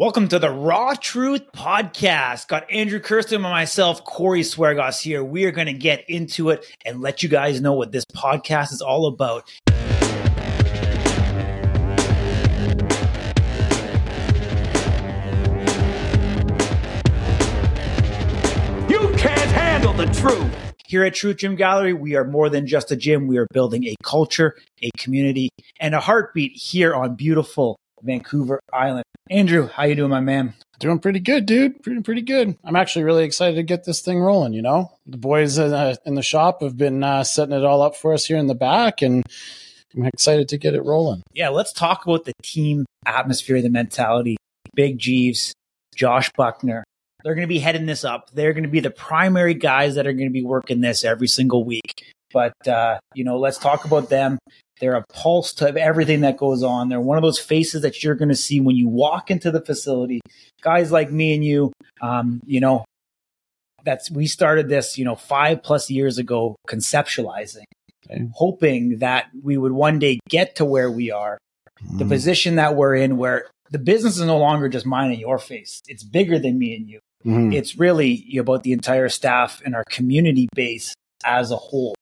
Welcome to the Raw Truth Podcast. Got Andrew Kersten and myself, Corey Swiergosz here. We are going to get into it and let you guys know what this podcast is all about. You can't handle the truth. Here at Truth Gym Gallery, we are more than just a gym. We are building a culture, a community, and a heartbeat here on beautiful Vancouver Island. Andrew, how you doing, my man? Doing pretty good, dude. Pretty pretty good. I'm actually really excited to get this thing rolling. You know, the boys in, uh, in the shop have been uh, setting it all up for us here in the back, and I'm excited to get it rolling. Yeah, let's talk about the team atmosphere, the mentality. Big Jeeves, Josh Buckner, they're going to be heading this up. They're going to be the primary guys that are going to be working this every single week. But uh, you know, let's talk about them. They're a pulse to everything that goes on. They're one of those faces that you're going to see when you walk into the facility. Guys like me and you, um, you know, that's we started this, you know, five plus years ago, conceptualizing, Okay. hoping that we would one day get to where we are, the Mm. position that we're in, where the business is no longer just mine and your face. It's bigger than me and you. Mhm. It's really about the entire staff and our community base as a whole.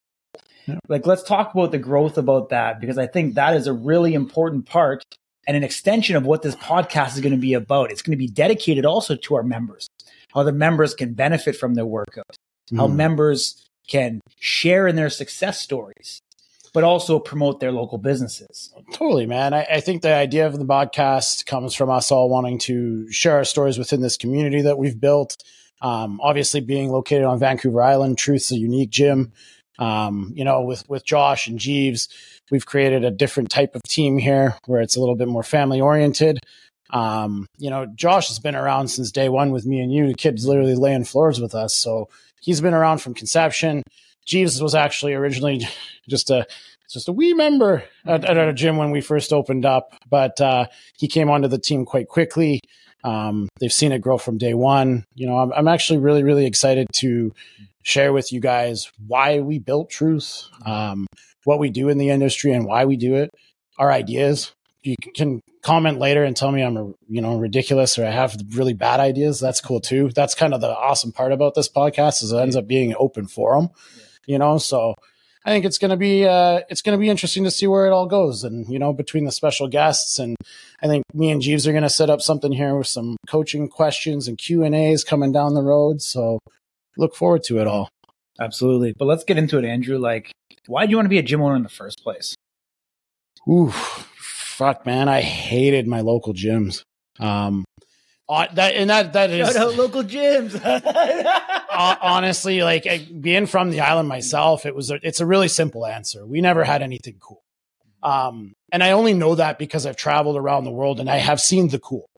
Yeah. Like, let's talk about the growth about that because I think that is a really important part and an extension of what this podcast is going to be about. It's going to be dedicated also to our members, how the members can benefit from their workout, how Mhm. members can share in their success stories, but also promote their local businesses. Totally, man. I, I think the idea of the podcast comes from us all wanting to share our stories within this community that we've built. Um, obviously, being located on Vancouver Island, Truth's a unique gym. Um, you know, with with Josh and Jeeves, we've created a different type of team here where it's a little bit more family oriented. Um, you know, Josh has been around since day one with me and you. The kid's literally laying floors with us, so he's been around from conception. Jeeves was actually originally just a just a wee member at, at our gym when we first opened up, but uh, he came onto the team quite quickly. Um, they've seen it grow from day one. You know, I'm, I'm actually really, really excited to share with you guys why we built Truth, um, what we do in the industry, and why we do it. Our ideas. You can comment later and tell me I'm, you know, ridiculous or I have really bad ideas. That's cool too. That's kind of the awesome part about this podcast is it ends up being an open forum. You know, so I think it's going to be uh, it's going to be interesting to see where it all goes, and you know, between the special guests, and I think me and Jeeves are going to set up something here with some coaching questions and Q and A's coming down the road. So look forward to it all. Absolutely. But let's get into it, Andrew. Like, why do you want to be a gym owner in the first place? Ooh, fuck, man, I hated my local gyms. Um, uh, that and that that is Shout out local gyms. uh, honestly, like I- being from the island myself, it was a, it's a really simple answer. We never had anything cool. Um, and I only know that because I've traveled around the world and I have seen the cool.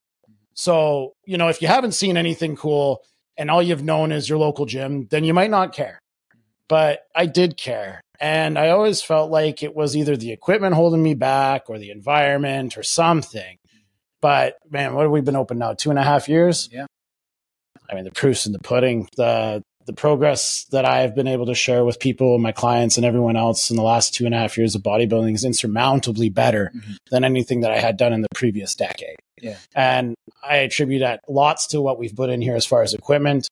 So, you know, if you haven't seen anything cool and all you've known is your local gym, then you might not care. But I did care. And I always felt like it was either the equipment holding me back or the environment or something. But man, what have we been open now? Two and a half years? Yeah. I mean, the proof's in the pudding. The the progress that I've been able to share with people, my clients, and everyone else in the last two and a half years of bodybuilding is insurmountably better Mhm. than anything that I had done in the previous decade. Yeah. And I attribute that lots to what we've put in here as far as equipment,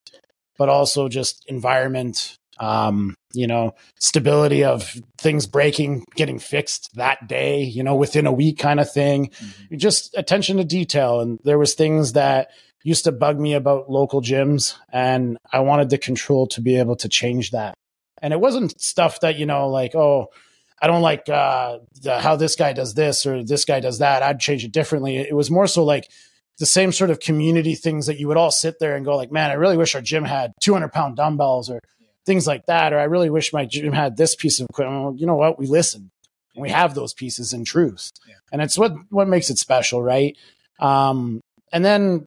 but also just environment, um, you know, stability of things breaking, getting fixed that day, you know, within a week kind of thing. Just attention to detail. And there was things that used to bug me about local gyms and I wanted the control to be able to change that. And it wasn't stuff that, you know, like, oh, I don't like uh, the, how this guy does this or this guy does that. I'd change it differently. It was more so like the same sort of community things that you would all sit there and go like, man, I really wish our gym had 200 pound dumbbells or things like that. Or I really wish my gym had this piece of equipment. Well, you know what? We listen and we have those pieces in truth. Yeah. And it's what, what makes it special. Right. Um, and then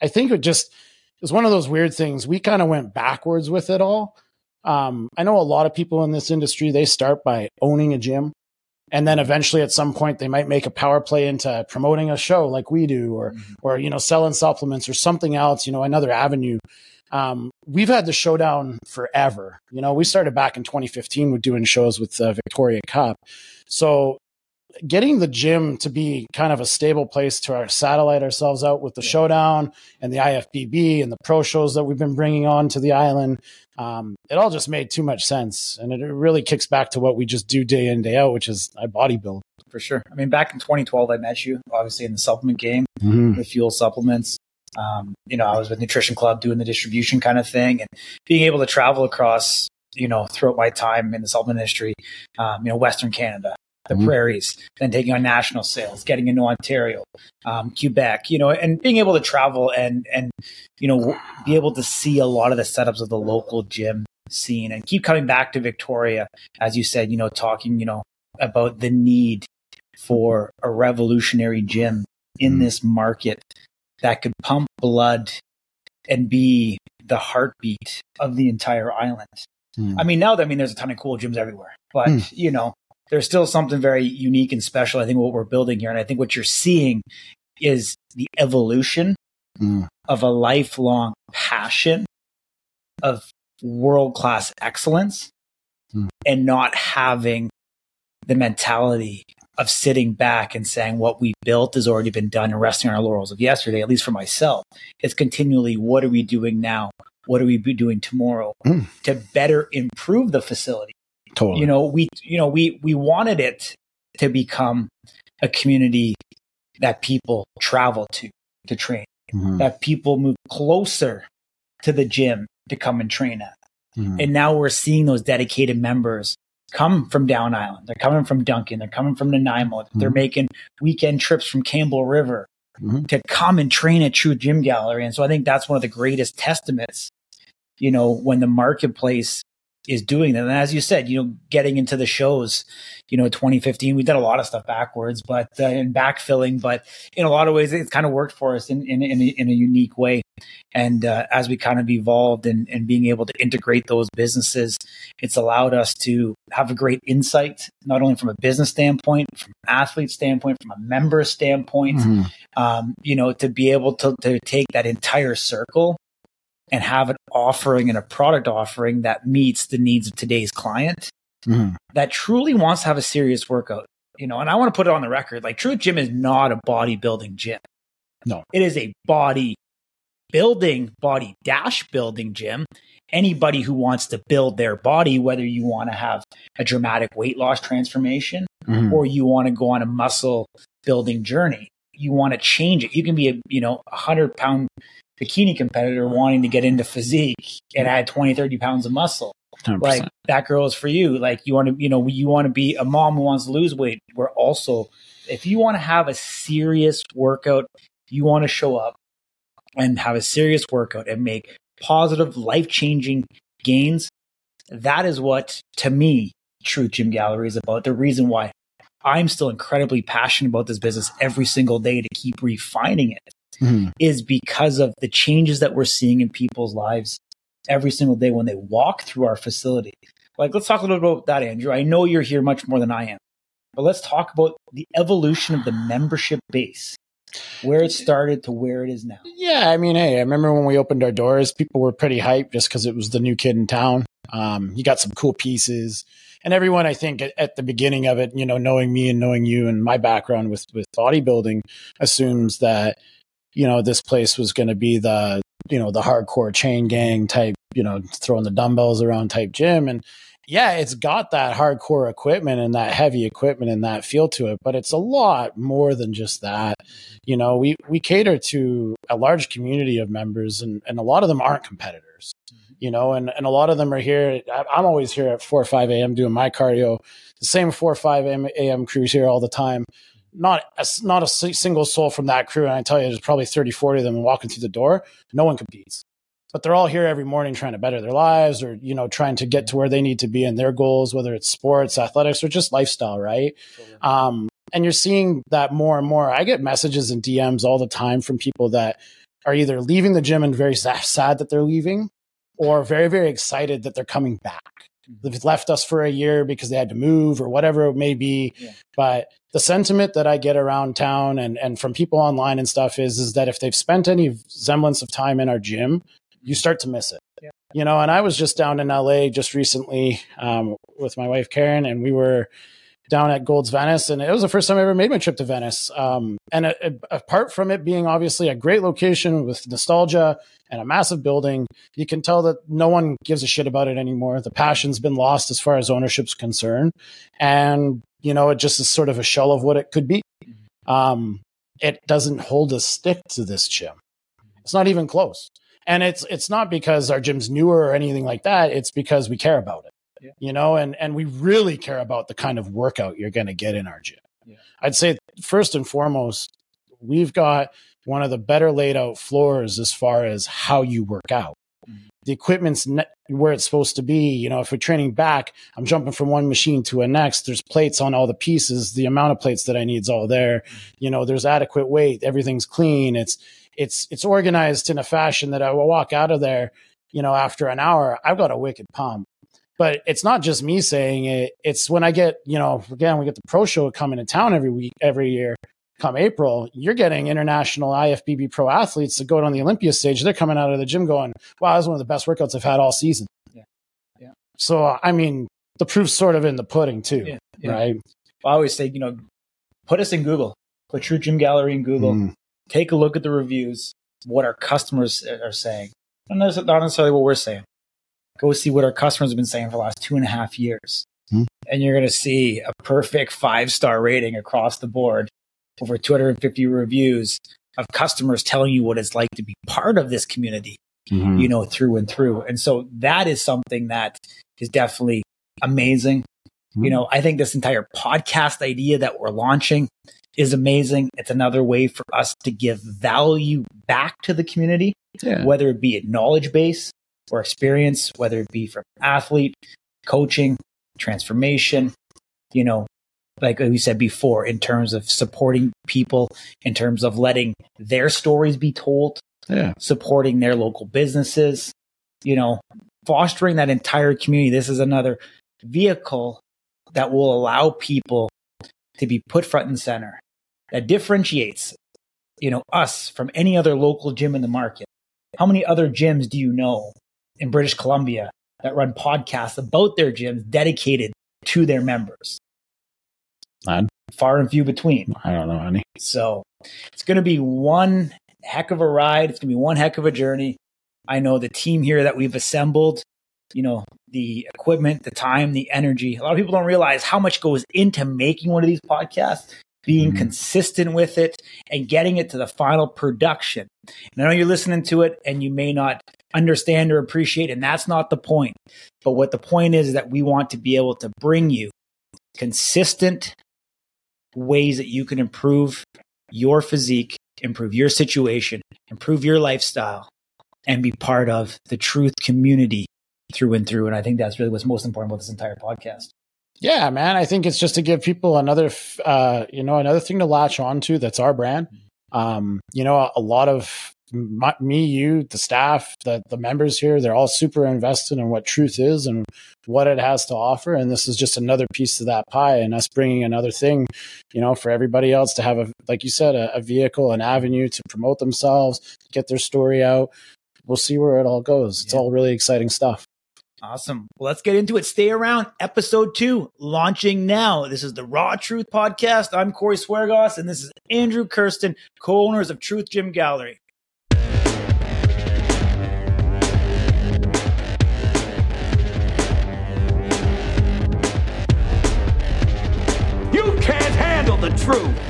I think it just it was one of those weird things. We kind of went backwards with it all. Um, I know a lot of people in this industry, they start by owning a gym. And then eventually at some point they might make a power play into promoting a show like we do or Mhm. or you know selling supplements or something else, you know, another avenue. Um, we've had the showdown forever. You know, we started back in 2015 with doing shows with uh, Victoria Cup. So getting the gym to be kind of a stable place to our satellite ourselves out with the yeah. showdown and the IFBB and the pro shows that we've been bringing on to the island. Um, it all just made too much sense. And it really kicks back to what we just do day in, day out, which is I bodybuild. For sure. I mean, back in 2012, I met you, obviously, in the supplement game mm-hmm. with fuel supplements. Um, you know, I was with Nutrition Club doing the distribution kind of thing and being able to travel across, you know, throughout my time in the supplement industry, um, you know, Western Canada, the mm-hmm. prairies, then taking on national sales, getting into Ontario, um, Quebec, you know, and being able to travel and, and, you know, be able to see a lot of the setups of the local gym scene and keep coming back to Victoria, as you said, you know, talking, you know, about the need for a revolutionary gym in mm-hmm. this market that could pump blood and be the heartbeat of the entire island. Mm. I mean, now that I mean, there's a ton of cool gyms everywhere, but mm. you know, there's still something very unique and special. I think what we're building here, and I think what you're seeing is the evolution mm. of a lifelong passion of world class excellence hmm. and not having the mentality of sitting back and saying what we built has already been done and resting on our laurels of yesterday, at least for myself. It's continually, what are we doing now? What are we doing tomorrow mm. to better improve the facility? Totally. You know, we, you know, we, we wanted it to become a community that people travel to, to train, mm-hmm. that people move closer to the gym to come and train at. Mm-hmm. And now we're seeing those dedicated members come from Down Island. They're coming from Duncan. They're coming from Nanaimo. Mm-hmm. They're making weekend trips from Campbell River mm-hmm. to come and train at Truth Gym Gallery. And so I think that's one of the greatest testaments, you know, when the marketplace is doing that. And as you said, you know, getting into the shows, you know, 2015, we did a lot of stuff backwards, but uh, in backfilling, but in a lot of ways, it's kind of worked for us in, in, in, a, in a unique way. And uh, as we kind of evolved and, and being able to integrate those businesses, it's allowed us to have a great insight, not only from a business standpoint, from an athlete standpoint, from a member standpoint, mm-hmm. um, you know, to be able to, to take that entire circle and have an offering and a product offering that meets the needs of today's client mm-hmm. that truly wants to have a serious workout. You know, and I want to put it on the record like Truth Gym is not a bodybuilding gym. No, it is a body building, body dash building gym. Anybody who wants to build their body, whether you want to have a dramatic weight loss transformation mm-hmm. or you want to go on a muscle building journey, you want to change it. You can be a, you know, a hundred pound bikini competitor wanting to get into physique and add 20, 30 pounds of muscle. 100%. Like that girl is for you. Like you want to, you know, you want to be a mom who wants to lose weight. We're also, if you want to have a serious workout, you want to show up and have a serious workout and make positive, life changing gains. That is what, to me, Truth Gym Gallery is about. The reason why I'm still incredibly passionate about this business every single day to keep refining it mm-hmm. is because of the changes that we're seeing in people's lives every single day when they walk through our facility. Like, let's talk a little bit about that, Andrew. I know you're here much more than I am, but let's talk about the evolution of the membership base, where it started to where it is now. Yeah, I mean, hey, I remember when we opened our doors, people were pretty hyped just because it was the new kid in town. Um, you got some cool pieces. And everyone, I think, at, at, the beginning of it, you know, knowing me and knowing you and my background with with bodybuilding, assumes that you know, this place was going to be the, you know, the hardcore chain gang type, you know, throwing the dumbbells around type gym. And yeah, it's got that hardcore equipment and that heavy equipment and that feel to it, but it's a lot more than just that. You know, we, we cater to a large community of members and, and a lot of them aren't competitors, mm-hmm. you know, and, and a lot of them are here. I'm always here at 4 or 5 a.m. doing my cardio, the same 4 or 5 a.m. crews here all the time not a, not a single soul from that crew. And I tell you, there's probably 30, 40 of them walking through the door. No one competes, but they're all here every morning trying to better their lives or, you know, trying to get to where they need to be in their goals, whether it's sports, athletics, or just lifestyle. Right. Um, and you're seeing that more and more. I get messages and DMs all the time from people that are either leaving the gym and very sad that they're leaving or very, very excited that they're coming back. Mm-hmm. They've left us for a year because they had to move or whatever it may be. Yeah. But the sentiment that I get around town and, and from people online and stuff is, is that if they've spent any semblance of time in our gym, you start to miss it. Yeah. You know, and I was just down in LA just recently um, with my wife Karen, and we were down at Gold's Venice, and it was the first time I ever made my trip to Venice. Um, and a, a, apart from it being obviously a great location with nostalgia and a massive building, you can tell that no one gives a shit about it anymore. The passion's been lost as far as ownership's concerned, and you know it just is sort of a shell of what it could be. Um, it doesn't hold a stick to this gym. It's not even close. And it's it's not because our gym's newer or anything like that. It's because we care about it. Yeah. You know, and and we really care about the kind of workout you're going to get in our gym. Yeah. I'd say first and foremost, we've got one of the better laid out floors as far as how you work out. Mm-hmm. The equipment's ne- where it's supposed to be. You know, if we're training back, I'm jumping from one machine to a next. There's plates on all the pieces. The amount of plates that I need is all there. Mm-hmm. You know, there's adequate weight. Everything's clean. It's it's it's organized in a fashion that I will walk out of there, you know, after an hour, I've got a wicked pump. But it's not just me saying it. It's when I get, you know, again, we get the pro show coming to town every week, every year. Come April, you're getting international IFBB pro athletes to go on the Olympia stage. They're coming out of the gym going, "Wow, that's one of the best workouts I've had all season." Yeah, yeah. So I mean, the proof's sort of in the pudding too, yeah, yeah. right? I always say, you know, put us in Google, put Truth Gym Gallery in Google, mm take a look at the reviews, what our customers are saying. And that's not necessarily what we're saying. Go see what our customers have been saying for the last two and a half years. Mm-hmm. And you're going to see a perfect five star rating across the board, over 250 reviews of customers telling you what it's like to be part of this community, mm-hmm. you know, through and through. And so that is something that is definitely amazing. Mm-hmm. You know, I think this entire podcast idea that we're launching is amazing. It's another way for us to give value back to the community, yeah. whether it be a knowledge base or experience, whether it be from athlete, coaching, transformation, you know, like we said before, in terms of supporting people, in terms of letting their stories be told, yeah. supporting their local businesses, you know, fostering that entire community. This is another vehicle that will allow people to be put front and center that differentiates, you know, us from any other local gym in the market. How many other gyms do you know in British Columbia that run podcasts about their gyms dedicated to their members? None. Far and few between. I don't know any. So it's going to be one heck of a ride. It's going to be one heck of a journey. I know the team here that we've assembled, you know, the equipment, the time, the energy. A lot of people don't realize how much goes into making one of these podcasts being mm-hmm. consistent with it and getting it to the final production. And I know you're listening to it and you may not understand or appreciate, and that's not the point. But what the point is, is that we want to be able to bring you consistent ways that you can improve your physique, improve your situation, improve your lifestyle, and be part of the truth community through and through. And I think that's really what's most important about this entire podcast. Yeah, man. I think it's just to give people another, uh, you know, another thing to latch onto. That's our brand. Um, you know, a, a lot of my, me, you, the staff, the the members here, they're all super invested in what truth is and what it has to offer. And this is just another piece of that pie, and us bringing another thing, you know, for everybody else to have a, like you said, a, a vehicle, an avenue to promote themselves, get their story out. We'll see where it all goes. It's yeah. all really exciting stuff. Awesome. Well, let's get into it. Stay around. Episode two launching now. This is the Raw Truth Podcast. I'm Corey Swiergosz, and this is Andrew Kersten, co owners of Truth Gym Gallery. The truth.